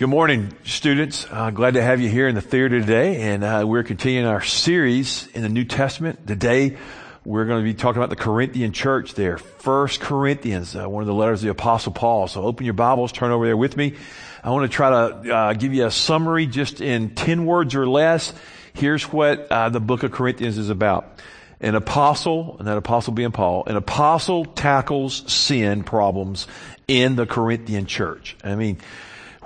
Good morning, students. Uh, glad to have you here in the theater today. And uh, we're continuing our series in the New Testament. Today, we're going to be talking about the Corinthian church there. First Corinthians, uh, one of the letters of the Apostle Paul. So open your Bibles, turn over there with me. I want to try to uh, give you a summary just in 10 words or less. Here's what uh, the book of Corinthians is about. An apostle, and that apostle being Paul, an apostle tackles sin problems in the Corinthian church. I mean,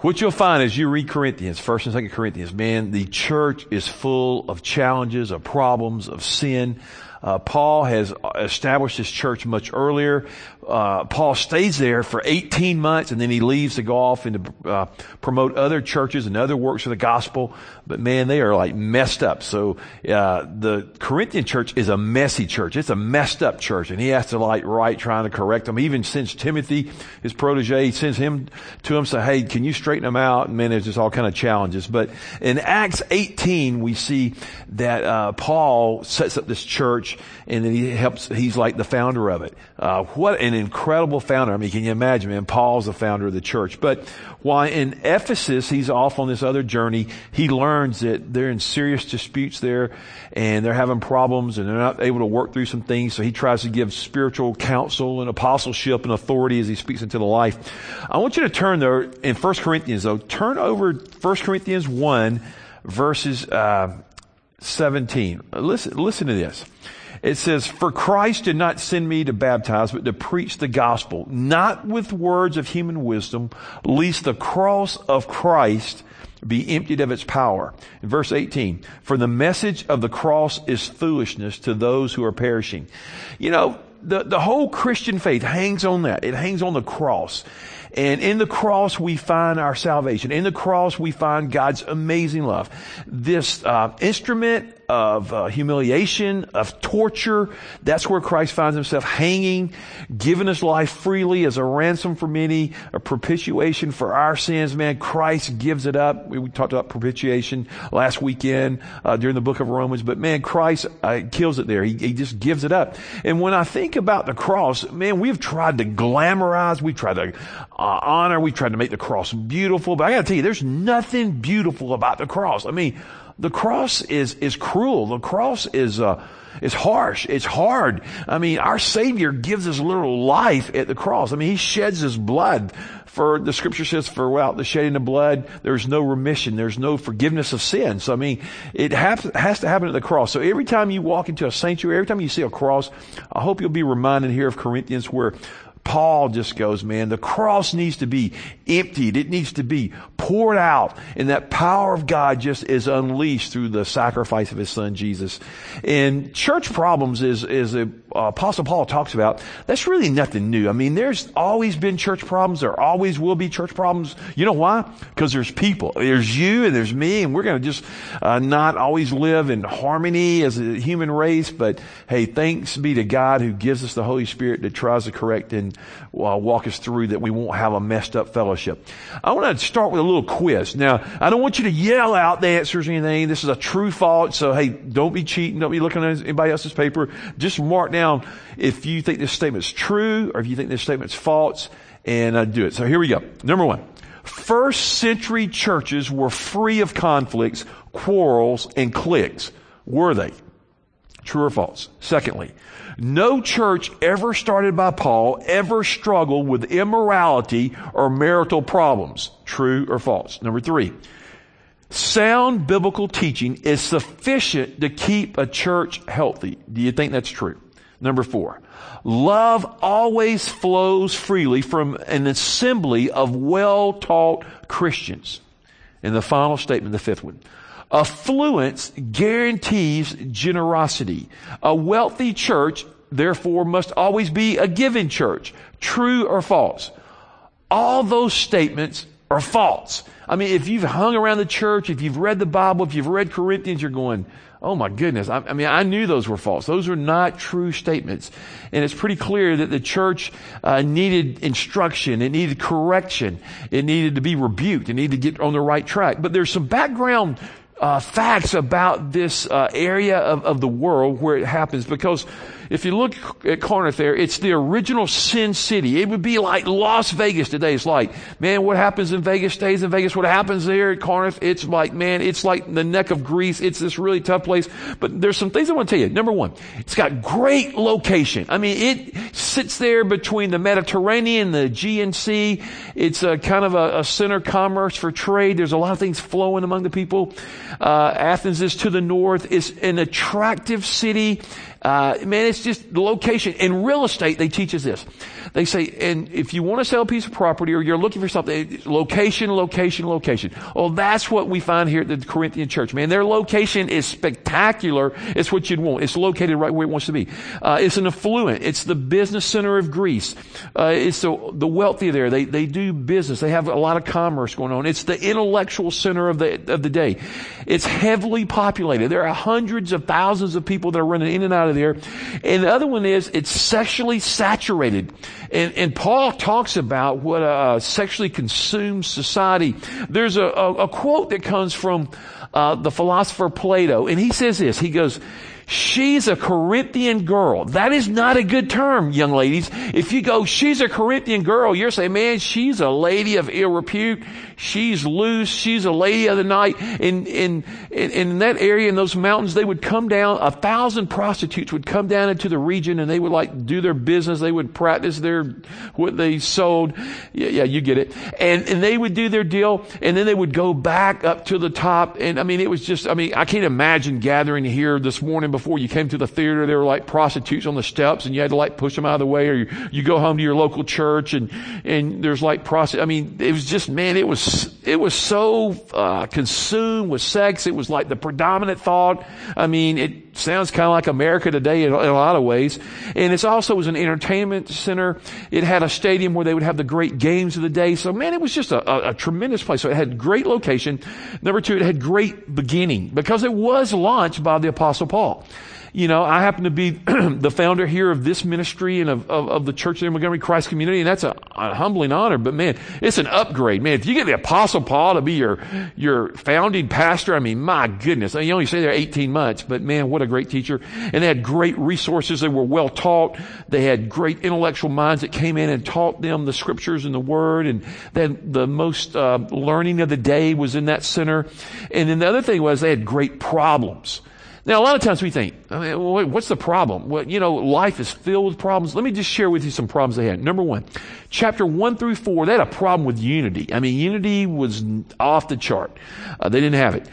what you'll find as you read Corinthians, 1st and 2nd Corinthians, man, the church is full of challenges, of problems, of sin. Uh, Paul has established his church much earlier. Uh, Paul stays there for 18 months and then he leaves to go off and to uh, promote other churches and other works of the gospel. But man, they are like messed up. So uh, the Corinthian church is a messy church. It's a messed up church, and he has to like write trying to correct them. He even sends Timothy, his protege, he sends him to him, say, "Hey, can you straighten them out?" And man, there's just all kind of challenges. But in Acts 18, we see that uh, Paul sets up this church, and then he helps. He's like the founder of it. Uh, what an incredible founder! I mean, can you imagine, man? Paul's the founder of the church, but while in Ephesus, he's off on this other journey, he learns that they're in serious disputes there and they're having problems and they're not able to work through some things. So he tries to give spiritual counsel and apostleship and authority as he speaks into the life. I want you to turn there in 1 Corinthians though. Turn over 1 Corinthians 1 verses, uh, 17. Listen, listen to this. It says, For Christ did not send me to baptize, but to preach the gospel, not with words of human wisdom, lest the cross of Christ be emptied of its power. In verse 18, for the message of the cross is foolishness to those who are perishing. You know, the, the whole Christian faith hangs on that. It hangs on the cross. And in the cross, we find our salvation. In the cross, we find God's amazing love. This uh, instrument of uh, humiliation, of torture. That's where Christ finds himself hanging, giving his life freely as a ransom for many, a propitiation for our sins. Man, Christ gives it up. We, we talked about propitiation last weekend uh, during the book of Romans, but man, Christ uh, kills it there. He, he just gives it up. And when I think about the cross, man, we've tried to glamorize, we've tried to uh, honor, we've tried to make the cross beautiful, but I gotta tell you, there's nothing beautiful about the cross. I mean, the cross is, is cruel. The cross is, uh, is harsh. It's hard. I mean, our Savior gives his literal life at the cross. I mean, he sheds his blood for, the scripture says, for without the shedding of blood, there's no remission. There's no forgiveness of sin. So I mean, it has, has to happen at the cross. So every time you walk into a sanctuary, every time you see a cross, I hope you'll be reminded here of Corinthians where Paul just goes, man, the cross needs to be emptied. It needs to be poured out. And that power of God just is unleashed through the sacrifice of his son, Jesus. And church problems is, is the uh, apostle Paul talks about. That's really nothing new. I mean, there's always been church problems. There always will be church problems. You know why? Because there's people. There's you and there's me and we're going to just uh, not always live in harmony as a human race. But hey, thanks be to God who gives us the Holy Spirit that tries to correct and uh, walk us through that we won't have a messed up fellowship. I want to start with a little quiz. Now, I don't want you to yell out the answers or anything. This is a true fault. So, hey, don't be cheating. Don't be looking at anybody else's paper. Just mark down if you think this statement's true or if you think this statement's false and uh, do it. So here we go. Number one. First century churches were free of conflicts, quarrels, and cliques. Were they? True or false? Secondly, no church ever started by Paul ever struggled with immorality or marital problems. True or false? Number three. Sound biblical teaching is sufficient to keep a church healthy. Do you think that's true? Number four. Love always flows freely from an assembly of well-taught Christians. And the final statement, the fifth one. Affluence guarantees generosity. A wealthy church, therefore, must always be a giving church. True or false? All those statements are false. I mean, if you've hung around the church, if you've read the Bible, if you've read Corinthians, you're going, oh my goodness. I, I, mean, I knew those were false. Those are not true statements. And it's pretty clear that the church uh, needed instruction. It needed correction. It needed to be rebuked. It needed to get on the right track. But there's some background uh, facts about this uh, area of, of the world where it happens because if you look at Corinth there, it's the original sin city. It would be like Las Vegas today. It's like, man, what happens in Vegas stays in Vegas. What happens there at Corinth, it's like, man, it's like the neck of Greece. It's this really tough place. But there's some things I want to tell you. Number one, it's got great location. I mean, it sits there between the Mediterranean, the Aegean Sea. It's a kind of a, a center commerce for trade. There's a lot of things flowing among the people. Uh, Athens is to the north. It's an attractive city. Uh, man, it's just the location. In real estate, they teach us this. They say, and if you want to sell a piece of property or you're looking for something, location, location, location. Oh, that's what we find here at the Corinthian church, man. Their location is spectacular. It's what you'd want. It's located right where it wants to be. Uh, it's an affluent. It's the business center of Greece. Uh, it's the, the wealthy there. They, they do business. They have a lot of commerce going on. It's the intellectual center of the, of the day. It's heavily populated. There are hundreds of thousands of people that are running in and out of there. And the other one is it's sexually saturated. And, and Paul talks about what a sexually consumed society. There's a, a, a quote that comes from uh, the philosopher Plato, and he says this. He goes, She's a Corinthian girl. That is not a good term, young ladies. If you go, she's a Corinthian girl, you're saying, man, she's a lady of ill repute. She's loose. She's a lady of the night. In, in, in, in that area, in those mountains, they would come down, a thousand prostitutes would come down into the region and they would like do their business. They would practice their, what they sold. Yeah, yeah, you get it. And, and they would do their deal and then they would go back up to the top. And I mean, it was just, I mean, I can't imagine gathering here this morning before you came to the theater. There were like prostitutes on the steps and you had to like push them out of the way or you, you go home to your local church and, and there's like prostitutes. I mean, it was just, man, it was it was so uh, consumed with sex. It was like the predominant thought. I mean, it sounds kind of like America today in, in, a lot of ways. And it's also was an entertainment center. It had a stadium where they would have the great games of the day. So man, it was just a, a, a tremendous place. So it had great location. Number two, it had great beginning because it was launched by the Apostle Paul you know, I happen to be the founder here of this ministry and of, of, of the Church the Montgomery Christ community, and that's a, a, humbling honor. But man, it's an upgrade, man. If you get the Apostle Paul to be your your founding pastor, I mean, my goodness, you only stay there 18 months, but man, what a great teacher! And they had great resources. They were well taught. They had great intellectual minds that came in and taught them the scriptures and the Word. And then the most uh, learning of the day was in that center. And then the other thing was they had great problems. Now, a lot of times we think, I mean, what's the problem? Well, you know, life is filled with problems. Let me just share with you some problems they had. Number one, chapter one through four, they had a problem with unity. I mean, unity was off the chart. Uh, they didn't have it.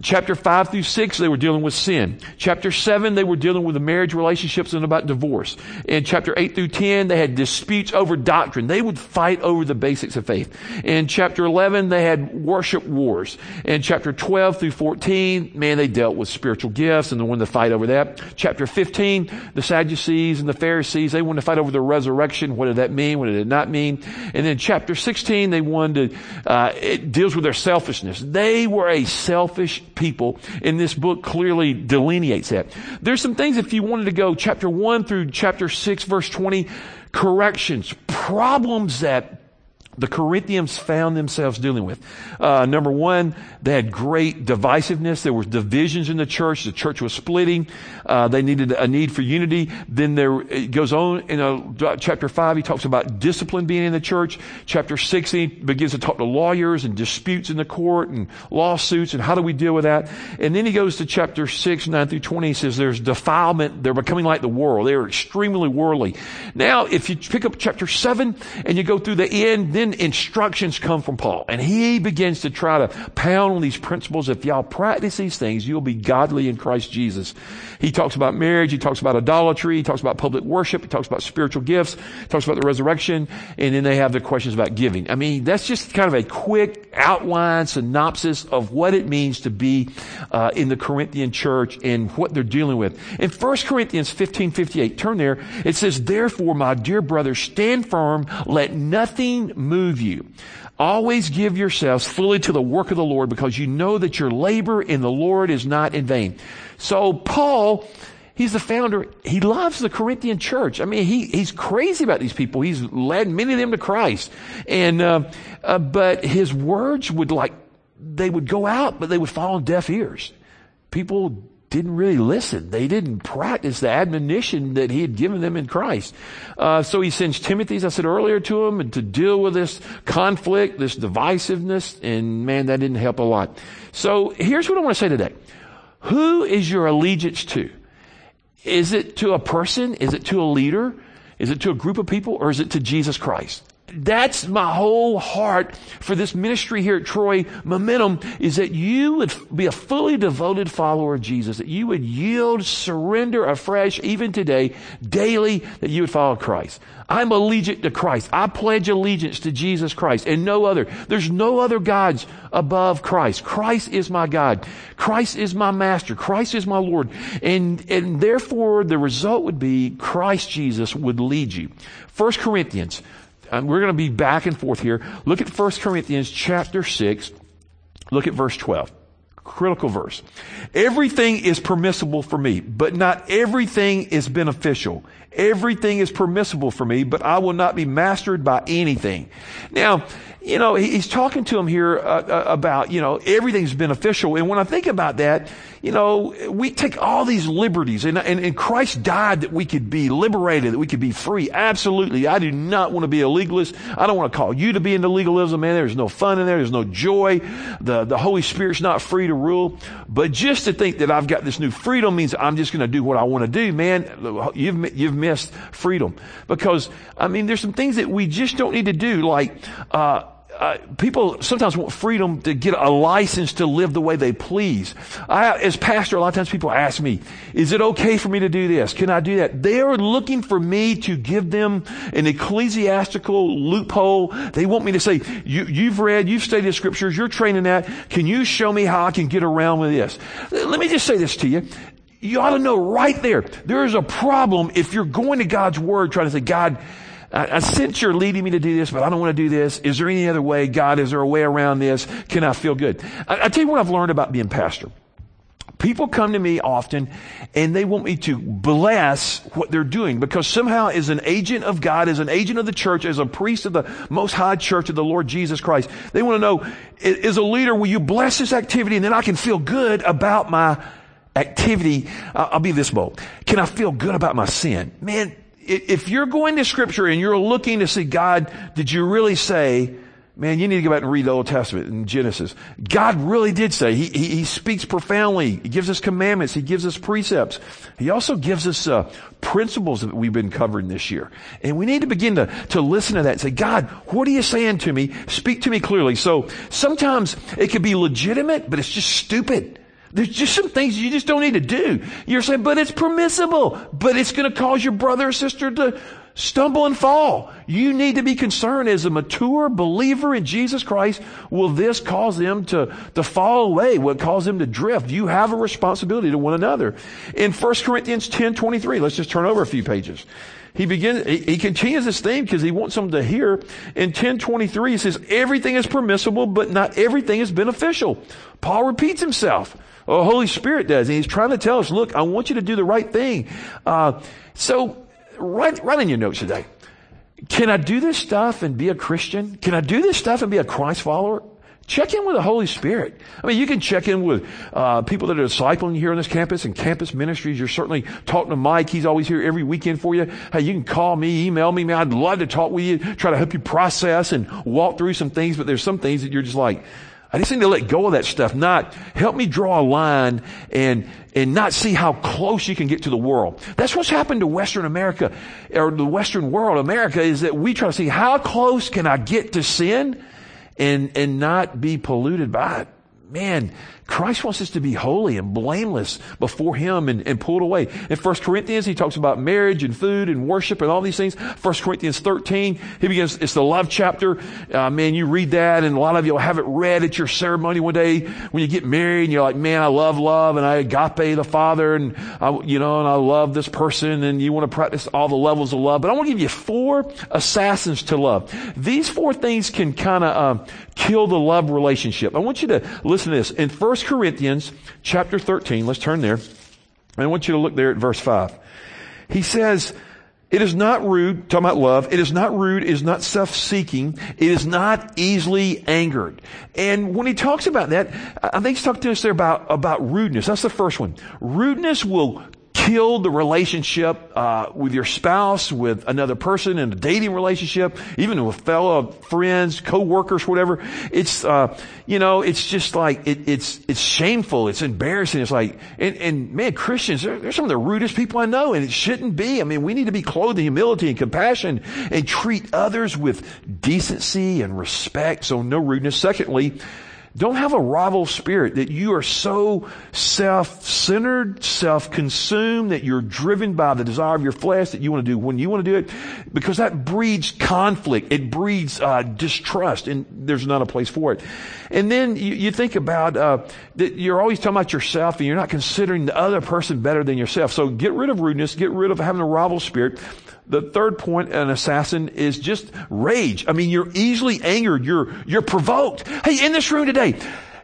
Chapter 5 through 6, they were dealing with sin. Chapter 7, they were dealing with the marriage relationships and about divorce. In chapter 8 through 10, they had disputes over doctrine. They would fight over the basics of faith. In chapter 11, they had worship wars. In chapter 12 through 14, man, they dealt with spiritual gifts and they wanted to fight over that. Chapter 15, the Sadducees and the Pharisees, they wanted to fight over the resurrection. What did that mean? What did it not mean? And then chapter 16, they wanted to, uh, it deals with their selfishness. They were a selfish selfish people, and this book clearly delineates that. There's some things if you wanted to go chapter 1 through chapter 6 verse 20, corrections, problems that the Corinthians found themselves dealing with. Uh, number one, they had great divisiveness. There were divisions in the church. The church was splitting. Uh, they needed a need for unity. Then there it goes on in uh, chapter five. He talks about discipline being in the church. Chapter six, he begins to talk to lawyers and disputes in the court and lawsuits and how do we deal with that. And then he goes to chapter six, nine through twenty. He says there's defilement. They're becoming like the world. They are extremely worldly. Now, if you pick up chapter seven and you go through the end, then instructions come from Paul and he begins to try to pound on these principles. If y'all practice these things, you'll be godly in Christ Jesus. He talks about marriage. He talks about idolatry. He talks about public worship. He talks about spiritual gifts. He talks about the resurrection. And then they have the questions about giving. I mean, that's just kind of a quick outline synopsis of what it means to be uh, in the Corinthian church and what they're dealing with. In 1 Corinthians 15, 58, turn there. It says, therefore, my dear brothers, stand firm. Let nothing move you. Always give yourselves fully to the work of the Lord because you know that your labor in the Lord is not in vain. So Paul, he's the founder. He loves the Corinthian church. I mean, he, he's crazy about these people. He's led many of them to Christ. And, uh, uh, but his words would like, they would go out, but they would fall on deaf ears. People didn't really listen. They didn't practice the admonition that he had given them in Christ. Uh, so he sends Timothy, as I said earlier, to them to deal with this conflict, this divisiveness, and man, that didn't help a lot. So here's what I want to say today. Who is your allegiance to? Is it to a person? Is it to a leader? Is it to a group of people? Or is it to Jesus Christ? That's my whole heart for this ministry here at Troy Momentum is that you would be a fully devoted follower of Jesus, that you would yield, surrender afresh, even today, daily, that you would follow Christ. I'm allegiant to Christ. I pledge allegiance to Jesus Christ and no other. There's no other gods above Christ. Christ is my God. Christ is my master. Christ is my Lord. And, and therefore the result would be Christ Jesus would lead you. First Corinthians we're going to be back and forth here. Look at 1 Corinthians chapter 6. Look at verse 12. Critical verse. Everything is permissible for me, but not everything is beneficial. Everything is permissible for me, but I will not be mastered by anything. Now, you know, he's talking to him here uh, uh, about, you know, everything's beneficial. And when I think about that, you know, we take all these liberties and, and, and Christ died that we could be liberated, that we could be free. Absolutely. I do not want to be a legalist. I don't want to call you to be into legalism, man. There's no fun in there. There's no joy. The, the Holy Spirit's not free to rule. But just to think that I've got this new freedom means I'm just going to do what I want to do, man, you've, you've missed freedom. Because, I mean, there's some things that we just don't need to do, like, uh, uh, people sometimes want freedom to get a license to live the way they please. I, as pastor, a lot of times people ask me, is it okay for me to do this? Can I do that? They are looking for me to give them an ecclesiastical loophole. They want me to say, you, have read, you've studied the scriptures, you're training that. Can you show me how I can get around with this? Let me just say this to you. You ought to know right there, there is a problem if you're going to God's Word trying to say, God, I, I sense you're leading me to do this, but I don't want to do this. Is there any other way? God, is there a way around this? Can I feel good? I, I tell you what I've learned about being pastor. People come to me often and they want me to bless what they're doing because somehow as an agent of God, as an agent of the church, as a priest of the most high church of the Lord Jesus Christ, they want to know, as a leader, will you bless this activity and then I can feel good about my activity? I'll be this bold. Can I feel good about my sin? Man, if you're going to scripture and you're looking to see God, did you really say, man, you need to go back and read the Old Testament in Genesis. God really did say, he, he, he speaks profoundly. He gives us commandments. He gives us precepts. He also gives us uh, principles that we've been covering this year. And we need to begin to, to listen to that and say, God, what are you saying to me? Speak to me clearly. So sometimes it could be legitimate, but it's just stupid. There's just some things you just don't need to do. You're saying, but it's permissible, but it's going to cause your brother or sister to stumble and fall. You need to be concerned as a mature believer in Jesus Christ. Will this cause them to, to fall away? Will it cause them to drift? You have a responsibility to one another. In 1 Corinthians 10, 23, let's just turn over a few pages. He begins, he, he continues this theme because he wants them to hear. In 1023, he says, everything is permissible, but not everything is beneficial. Paul repeats himself. Oh, Holy Spirit does. And He's trying to tell us, look, I want you to do the right thing. Uh, so write, write in your notes today. Can I do this stuff and be a Christian? Can I do this stuff and be a Christ follower? Check in with the Holy Spirit. I mean, you can check in with uh, people that are discipling here on this campus and campus ministries. You're certainly talking to Mike. He's always here every weekend for you. Hey, you can call me, email me. Man, I'd love to talk with you, try to help you process and walk through some things. But there's some things that you're just like, I just need to let go of that stuff. Not help me draw a line and and not see how close you can get to the world. That's what's happened to Western America or the Western world, America, is that we try to see how close can I get to sin and and not be polluted by it. Man, Christ wants us to be holy and blameless before Him and, and pulled away. In 1 Corinthians, he talks about marriage and food and worship and all these things. 1 Corinthians 13, he begins, it's the love chapter. Uh, man, you read that and a lot of you will have it read at your ceremony one day when you get married and you're like, man, I love love and I agape the Father and I, you know, and I love this person and you want to practice all the levels of love. But I want to give you four assassins to love. These four things can kind of um, kill the love relationship. I want you to listen to this. In 1 1 Corinthians chapter 13, let's turn there. I want you to look there at verse 5. He says, It is not rude, talking about love, it is not rude, it is not self-seeking, it is not easily angered. And when he talks about that, I think he's talking to us there about, about rudeness. That's the first one. Rudeness will killed the relationship uh, with your spouse, with another person in a dating relationship, even with fellow friends, co-workers, whatever. It's uh, you know, it's just like it, it's it's shameful. It's embarrassing. It's like and, and man, Christians, they're, they're some of the rudest people I know, and it shouldn't be. I mean, we need to be clothed in humility and compassion and treat others with decency and respect. So no rudeness. Secondly don't have a rival spirit that you are so self-centered, self-consumed, that you're driven by the desire of your flesh that you want to do when you want to do it, because that breeds conflict. It breeds uh, distrust, and there's not a place for it. And then you, you think about uh, that you're always talking about yourself, and you're not considering the other person better than yourself. So get rid of rudeness, get rid of having a rival spirit. The third point, an assassin is just rage. I mean, you're easily angered. You're, you're provoked. Hey, in this room today,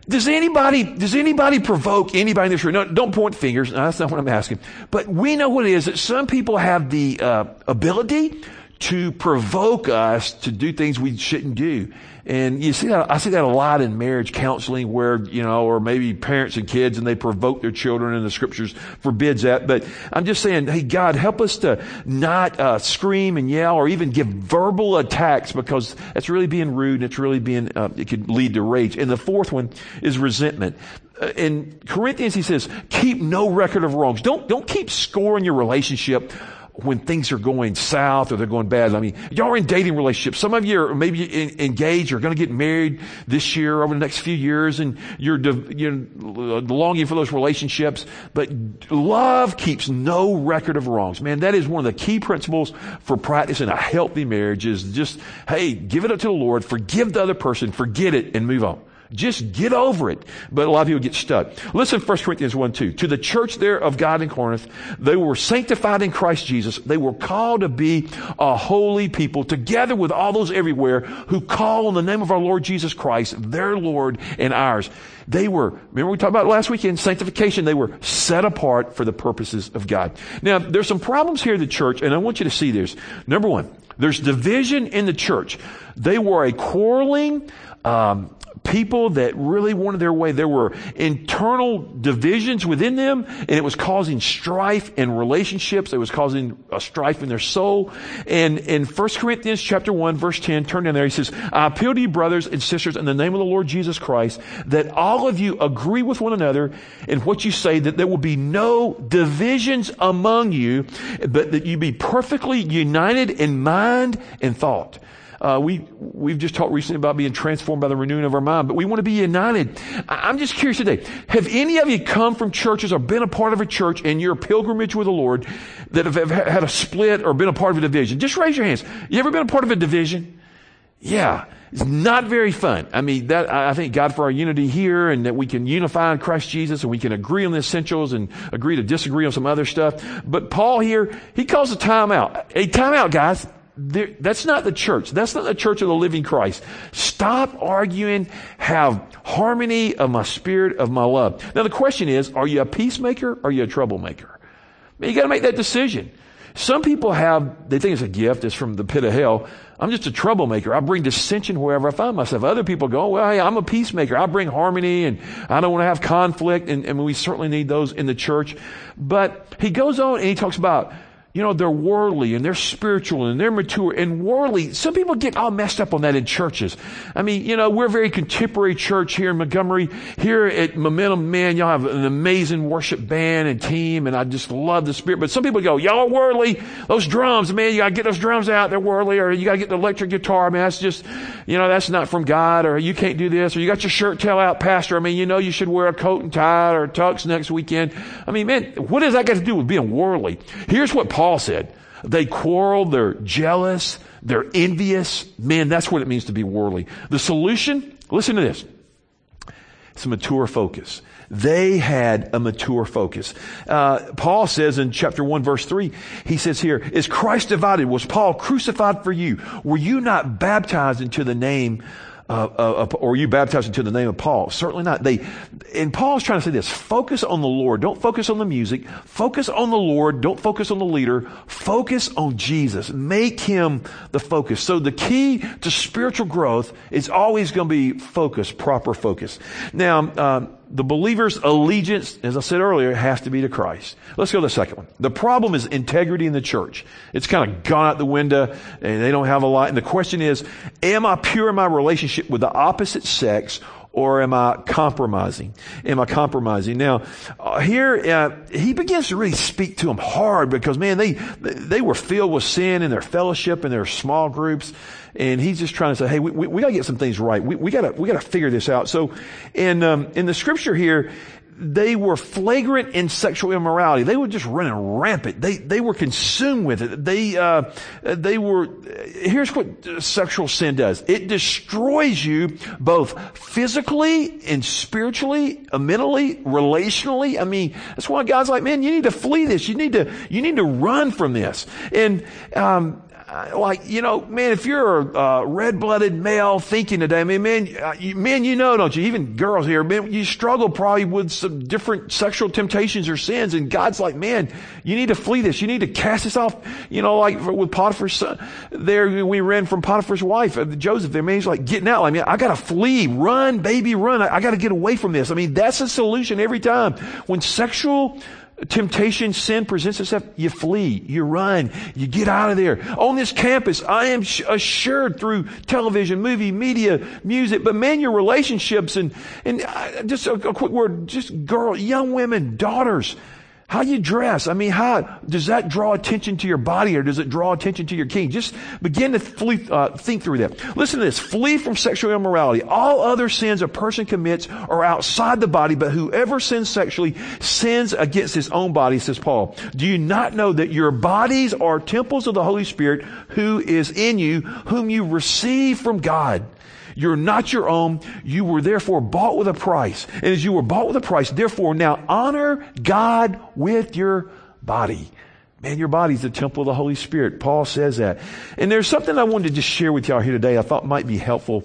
does anybody, does anybody provoke anybody in this room? No, don't point fingers. No, that's not what I'm asking. But we know what it is that some people have the uh, ability to provoke us to do things we shouldn't do. And you see that, I see that a lot in marriage counseling where, you know, or maybe parents and kids and they provoke their children and the scriptures forbids that. But I'm just saying, hey, God, help us to not uh, scream and yell or even give verbal attacks because that's really being rude and it's really being, uh, it could lead to rage. And the fourth one is resentment uh, in Corinthians, he says, keep no record of wrongs. Don't, don't keep scoring your relationship when things are going south or they're going bad. I mean, y'all are in dating relationships. Some of you are maybe engaged or going to get married this year over the next few years and you're, you're longing for those relationships. But love keeps no record of wrongs. Man, that is one of the key principles for practicing a healthy marriage is just, hey, give it up to the Lord, forgive the other person, forget it, and move on. Just get over it. But a lot of people get stuck. Listen 1 Corinthians 1 2. To the church there of God in Corinth, they were sanctified in Christ Jesus. They were called to be a holy people together with all those everywhere who call on the name of our Lord Jesus Christ, their Lord and ours. They were, remember we talked about last weekend, sanctification. They were set apart for the purposes of God. Now, there's some problems here in the church, and I want you to see this. Number one, there's division in the church. They were a quarreling, um, people that really wanted their way. There were internal divisions within them, and it was causing strife in relationships. It was causing a strife in their soul. And in 1 Corinthians chapter 1, verse 10, turn down there, he says, I appeal to you, brothers and sisters, in the name of the Lord Jesus Christ, that all of you agree with one another in what you say, that there will be no divisions among you, but that you be perfectly united in mind and thought. Uh, we, we've just talked recently about being transformed by the renewing of our mind, but we want to be united. I'm just curious today. Have any of you come from churches or been a part of a church in your pilgrimage with the Lord that have, have had a split or been a part of a division? Just raise your hands. You ever been a part of a division? Yeah. It's not very fun. I mean, that, I thank God for our unity here and that we can unify in Christ Jesus and we can agree on the essentials and agree to disagree on some other stuff. But Paul here, he calls a timeout. A timeout, guys. There, that's not the church. That's not the church of the living Christ. Stop arguing. Have harmony of my spirit, of my love. Now the question is, are you a peacemaker or are you a troublemaker? Man, you gotta make that decision. Some people have, they think it's a gift, it's from the pit of hell. I'm just a troublemaker. I bring dissension wherever I find myself. Other people go, well, hey, I'm a peacemaker. I bring harmony and I don't want to have conflict. And, and we certainly need those in the church. But he goes on and he talks about you know, they're worldly and they're spiritual and they're mature and worldly. Some people get all messed up on that in churches. I mean, you know, we're a very contemporary church here in Montgomery. Here at Momentum, man, y'all have an amazing worship band and team and I just love the spirit. But some people go, y'all are worldly. Those drums, man, you gotta get those drums out. They're worldly or you gotta get the electric guitar. Man, that's just, you know, that's not from God or you can't do this or you got your shirt tail out, pastor. I mean, you know, you should wear a coat and tie or tux next weekend. I mean, man, what does that got to do with being worldly? Here's what Paul Paul said. They quarrel, they're jealous, they're envious. Man, that's what it means to be worldly. The solution, listen to this. It's a mature focus. They had a mature focus. Uh, Paul says in chapter 1 verse 3, he says here, is Christ divided? Was Paul crucified for you? Were you not baptized into the name uh, uh, or you baptized into the name of Paul? Certainly not. They, and Paul's trying to say this, focus on the Lord. Don't focus on the music. Focus on the Lord. Don't focus on the leader. Focus on Jesus. Make him the focus. So the key to spiritual growth is always going to be focus, proper focus. Now, um, the believer's allegiance, as I said earlier, has to be to Christ. Let's go to the second one. The problem is integrity in the church. It's kind of gone out the window and they don't have a lot. And the question is, am I pure in my relationship with the opposite sex or am I compromising? Am I compromising? Now, uh, here uh, he begins to really speak to them hard because man, they they were filled with sin in their fellowship and their small groups, and he's just trying to say, hey, we, we, we got to get some things right. We, we got to we got to figure this out. So, in um, in the scripture here, they were flagrant in sexual immorality. They were just running rampant. They they were consumed with it. They uh, they were. Here's what sexual sin does. It destroys you both physically and spiritually, mentally, relationally. I mean, that's why God's like, man, you need to flee this. You need to you need to run from this. And um, like, you know, man, if you're a uh, red-blooded male thinking today, I mean, man, uh, you, men, you know, don't you? Even girls here, man, you struggle probably with some different sexual temptations or sins, and God's like, man, you need to flee this. You need to cast this off. You know, like with Potiphar's son, there, we ran from Potiphar's wife, uh, Joseph. There, man, he's like getting out. I mean, I gotta flee, run, baby, run. I, I gotta get away from this. I mean, that's a solution every time when sexual temptation, sin presents itself, you flee, you run, you get out of there. On this campus, I am assured through television, movie, media, music, but man, your relationships and, and uh, just a, a quick word, just girl, young women, daughters, how you dress. I mean, how does that draw attention to your body or does it draw attention to your king? Just begin to flee, uh, think through that. Listen to this. Flee from sexual immorality. All other sins a person commits are outside the body, but whoever sins sexually sins against his own body, says Paul. Do you not know that your bodies are temples of the Holy Spirit who is in you, whom you receive from God? You're not your own. You were therefore bought with a price. And as you were bought with a price, therefore now honor God with your body. Man, your body's the temple of the Holy Spirit. Paul says that. And there's something I wanted to just share with y'all here today I thought might be helpful.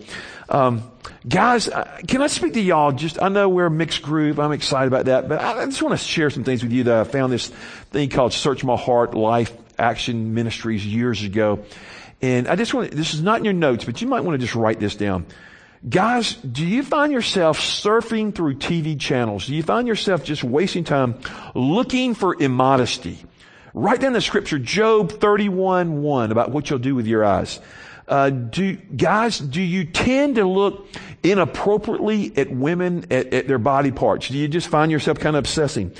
Um, guys, uh, can I speak to y'all? Just, I know we're a mixed group. I'm excited about that, but I just want to share some things with you that I found this thing called Search My Heart Life Action Ministries years ago. And I just want to, this is not in your notes, but you might want to just write this down. Guys, do you find yourself surfing through TV channels? Do you find yourself just wasting time looking for immodesty? Write down the scripture, Job 31, 1, about what you'll do with your eyes. Uh, do, guys, do you tend to look inappropriately at women, at, at their body parts? Do you just find yourself kind of obsessing?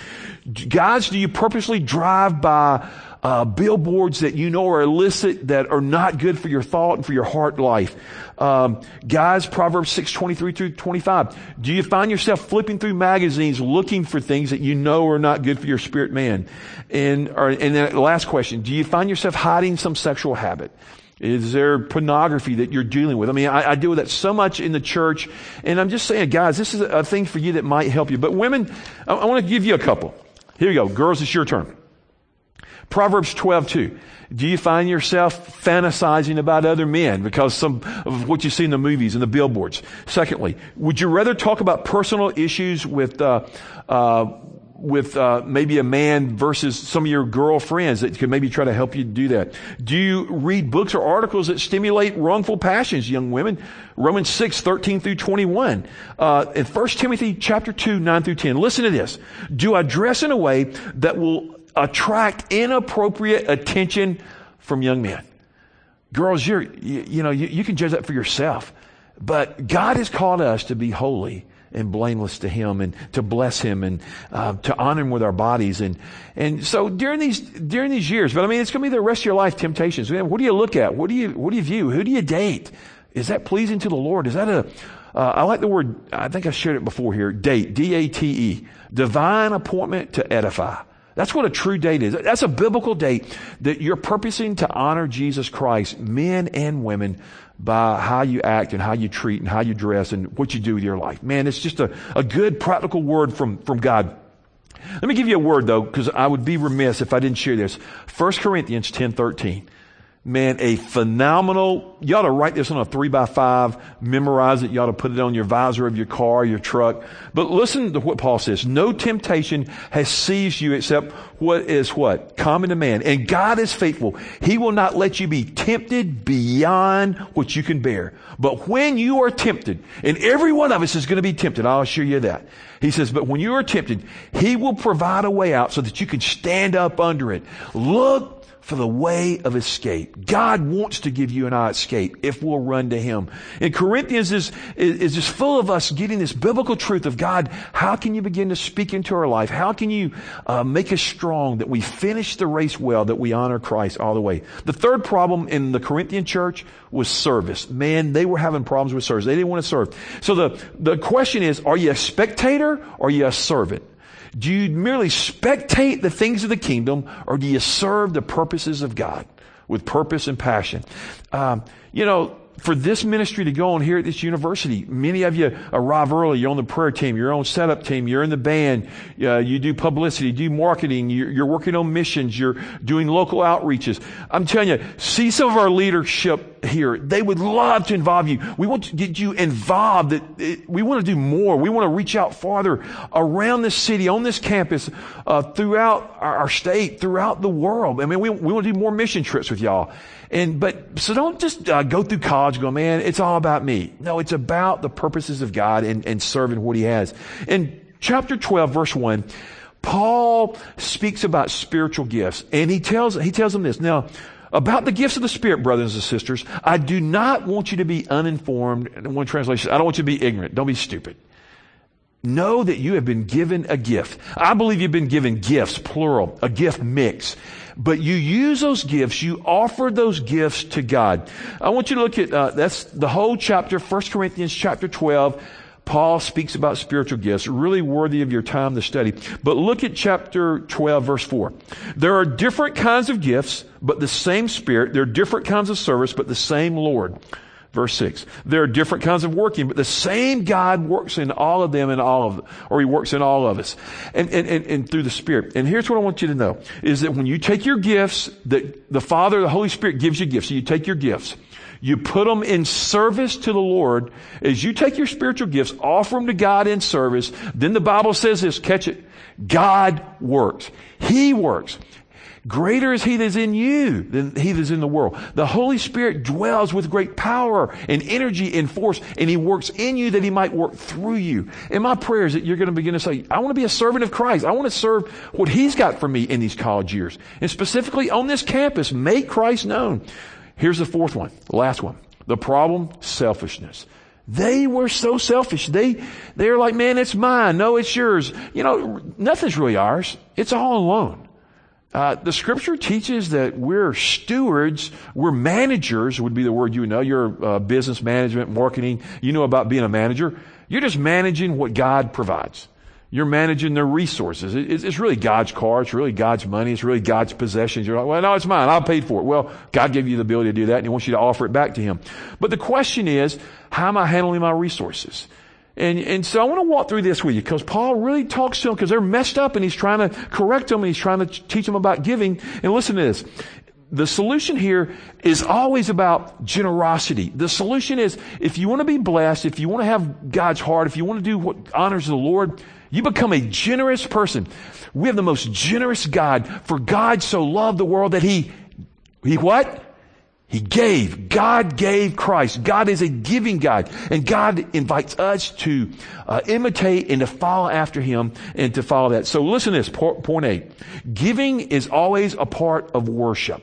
Guys, do you purposely drive by uh, billboards that you know are illicit that are not good for your thought and for your heart life. Um, guys, Proverbs 6, 23 through 25. Do you find yourself flipping through magazines looking for things that you know are not good for your spirit man? And, or, and then last question, do you find yourself hiding some sexual habit? Is there pornography that you're dealing with? I mean, I, I, deal with that so much in the church, and I'm just saying, guys, this is a thing for you that might help you. But women, I, I want to give you a couple. Here you go. Girls, it's your turn. Proverbs 12, 2. Do you find yourself fantasizing about other men because some of what you see in the movies and the billboards? Secondly, would you rather talk about personal issues with, uh, uh, with uh, maybe a man versus some of your girlfriends that could maybe try to help you do that? Do you read books or articles that stimulate wrongful passions, young women? Romans 6, 13 through 21. Uh, in 1 Timothy chapter 2, 9 through 10. Listen to this. Do I dress in a way that will attract inappropriate attention from young men. Girls, you're, you, you know, you, you, can judge that for yourself. But God has called us to be holy and blameless to Him and to bless Him and uh, to honor Him with our bodies. And, and so during these, during these years, but I mean, it's going to be the rest of your life temptations. What do you look at? What do you, what do you view? Who do you date? Is that pleasing to the Lord? Is that a, uh, I like the word, I think I shared it before here, date, D-A-T-E, divine appointment to edify. That's what a true date is. That's a biblical date that you're purposing to honor Jesus Christ, men and women, by how you act and how you treat and how you dress and what you do with your life. Man, it's just a, a good practical word from, from God. Let me give you a word though, because I would be remiss if I didn't share this. 1 Corinthians 10, 13. Man, a phenomenal, you ought to write this on a three by five, memorize it, you ought to put it on your visor of your car, your truck. But listen to what Paul says. No temptation has seized you except what is what? Common to man. And God is faithful. He will not let you be tempted beyond what you can bear. But when you are tempted, and every one of us is going to be tempted, I'll assure you that. He says, but when you are tempted, He will provide a way out so that you can stand up under it. Look for the way of escape. God wants to give you and I escape if we'll run to Him. And Corinthians is, is, just full of us getting this biblical truth of God. How can you begin to speak into our life? How can you uh, make us strong that we finish the race well, that we honor Christ all the way? The third problem in the Corinthian church was service. Man, they were having problems with service. They didn't want to serve. So the, the question is, are you a spectator or are you a servant? Do you merely spectate the things of the kingdom or do you serve the purposes of God with purpose and passion? Um, you know, for this ministry to go on here at this university, many of you arrive early. You're on the prayer team, you're on setup team, you're in the band, uh, you do publicity, you do marketing, you're, you're, working on missions, you're doing local outreaches. I'm telling you, see some of our leadership here. They would love to involve you. We want to get you involved. We want to do more. We want to reach out farther around this city, on this campus, uh, throughout our, state, throughout the world. I mean, we, we want to do more mission trips with y'all. And, but, so don't just uh, go through college and go, man, it's all about me. No, it's about the purposes of God and, and serving what He has. In chapter 12, verse 1, Paul speaks about spiritual gifts and he tells, he tells them this. Now, about the gifts of the Spirit, brothers and sisters, I do not want you to be uninformed. In one translation, I don't want you to be ignorant. Don't be stupid. Know that you have been given a gift. I believe you've been given gifts, plural, a gift mix. But you use those gifts, you offer those gifts to God. I want you to look at, uh, that's the whole chapter, 1 Corinthians chapter 12. Paul speaks about spiritual gifts, really worthy of your time to study. But look at chapter 12, verse 4. There are different kinds of gifts, but the same Spirit. There are different kinds of service, but the same Lord. Verse 6. There are different kinds of working, but the same God works in all of them and all of them, or He works in all of us. And, and, and, and, through the Spirit. And here's what I want you to know, is that when you take your gifts, that the Father, the Holy Spirit gives you gifts. So you take your gifts. You put them in service to the Lord. As you take your spiritual gifts, offer them to God in service, then the Bible says this, catch it. God works. He works. Greater is he that is in you than he that is in the world. The Holy Spirit dwells with great power and energy and force, and he works in you that he might work through you. And my prayer is that you're going to begin to say, I want to be a servant of Christ. I want to serve what he's got for me in these college years. And specifically on this campus, make Christ known. Here's the fourth one, the last one. The problem, selfishness. They were so selfish. They, they're like, man, it's mine. No, it's yours. You know, nothing's really ours. It's all alone. Uh, the scripture teaches that we're stewards, we're managers, would be the word you know. You're uh, business management, marketing. You know about being a manager. You're just managing what God provides. You're managing their resources. It's, it's really God's car. It's really God's money. It's really God's possessions. You're like, well, no, it's mine. I paid for it. Well, God gave you the ability to do that and He wants you to offer it back to Him. But the question is, how am I handling my resources? And, and so I want to walk through this with you because Paul really talks to them because they're messed up and he's trying to correct them and he's trying to teach them about giving. And listen to this. The solution here is always about generosity. The solution is if you want to be blessed, if you want to have God's heart, if you want to do what honors the Lord, you become a generous person. We have the most generous God. For God so loved the world that he, he what? He gave. God gave Christ. God is a giving God. And God invites us to uh, imitate and to follow after Him and to follow that. So listen to this, point eight. Giving is always a part of worship.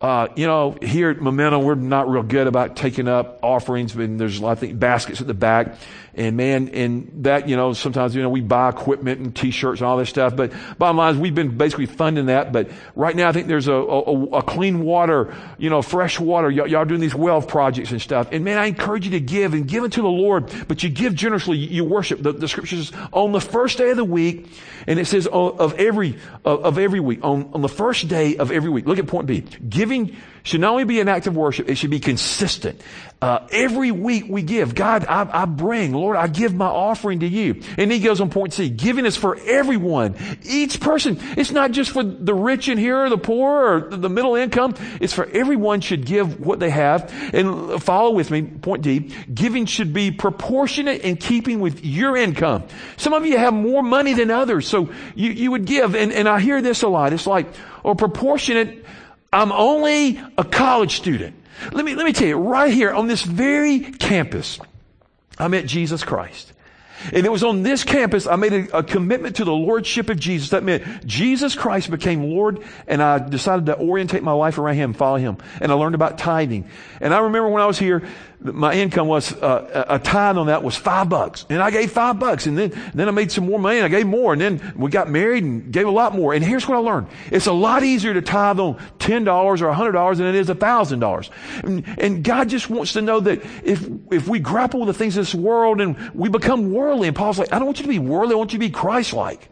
Uh, you know, here at Momentum, we're not real good about taking up offerings, but there's, I think, baskets at the back. And man, and that, you know, sometimes, you know, we buy equipment and t-shirts and all this stuff, but bottom line is we've been basically funding that. But right now I think there's a, a, a clean water, you know, fresh water. Y'all doing these well projects and stuff. And man, I encourage you to give and give unto the Lord, but you give generously. You, worship. The, the scriptures on the first day of the week, and it says of every, of every week, on, on the first day of every week. Look at point B. Give Giving should not only be an act of worship, it should be consistent. Uh, every week we give. God, I, I, bring. Lord, I give my offering to you. And he goes on point C. Giving is for everyone. Each person. It's not just for the rich in here or the poor or the middle income. It's for everyone should give what they have. And follow with me. Point D. Giving should be proportionate in keeping with your income. Some of you have more money than others. So you, you would give. And, and I hear this a lot. It's like, or proportionate I'm only a college student. Let me, let me tell you, right here on this very campus, I met Jesus Christ. And it was on this campus I made a, a, commitment to the Lordship of Jesus. That meant Jesus Christ became Lord and I decided to orientate my life around Him, follow Him. And I learned about tithing. And I remember when I was here, my income was uh, a tithe on that was five bucks, and I gave five bucks, and then then I made some more money, and I gave more, and then we got married and gave a lot more. And here's what I learned: it's a lot easier to tithe on ten dollars or a hundred dollars than it is a thousand dollars. And God just wants to know that if if we grapple with the things of this world and we become worldly, and Paul's like, I don't want you to be worldly, I want you to be Christ-like.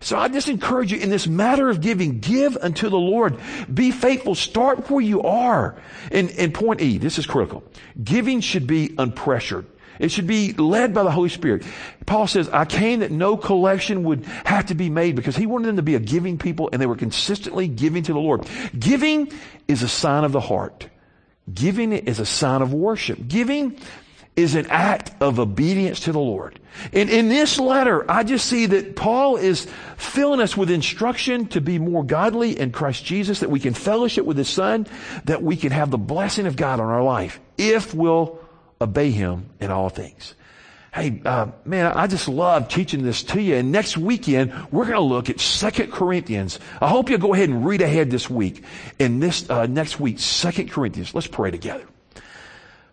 So I just encourage you in this matter of giving, give unto the Lord. Be faithful. Start where you are. And, and point E, this is critical. Giving should be unpressured. It should be led by the Holy Spirit. Paul says, I came that no collection would have to be made because he wanted them to be a giving people and they were consistently giving to the Lord. Giving is a sign of the heart. Giving is a sign of worship. Giving is an act of obedience to the Lord. And in this letter, I just see that Paul is filling us with instruction to be more godly in Christ Jesus, that we can fellowship with His Son, that we can have the blessing of God on our life if we'll obey Him in all things. Hey, uh, man, I just love teaching this to you. And next weekend, we're going to look at Second Corinthians. I hope you'll go ahead and read ahead this week. In this uh, next week, Second Corinthians. Let's pray together.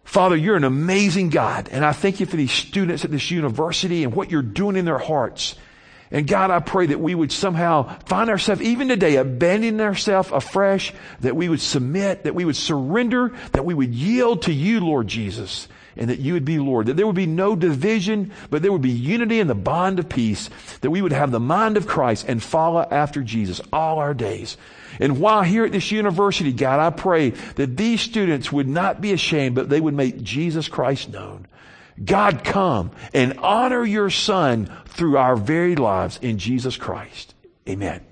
Father, you're an amazing God, and I thank you for these students at this university and what you're doing in their hearts. And God, I pray that we would somehow find ourselves, even today, abandoning ourselves afresh, that we would submit, that we would surrender, that we would yield to you, Lord Jesus, and that you would be Lord. That there would be no division, but there would be unity in the bond of peace, that we would have the mind of Christ and follow after Jesus all our days. And while here at this university, God, I pray that these students would not be ashamed, but they would make Jesus Christ known. God, come and honor your son through our very lives in Jesus Christ. Amen.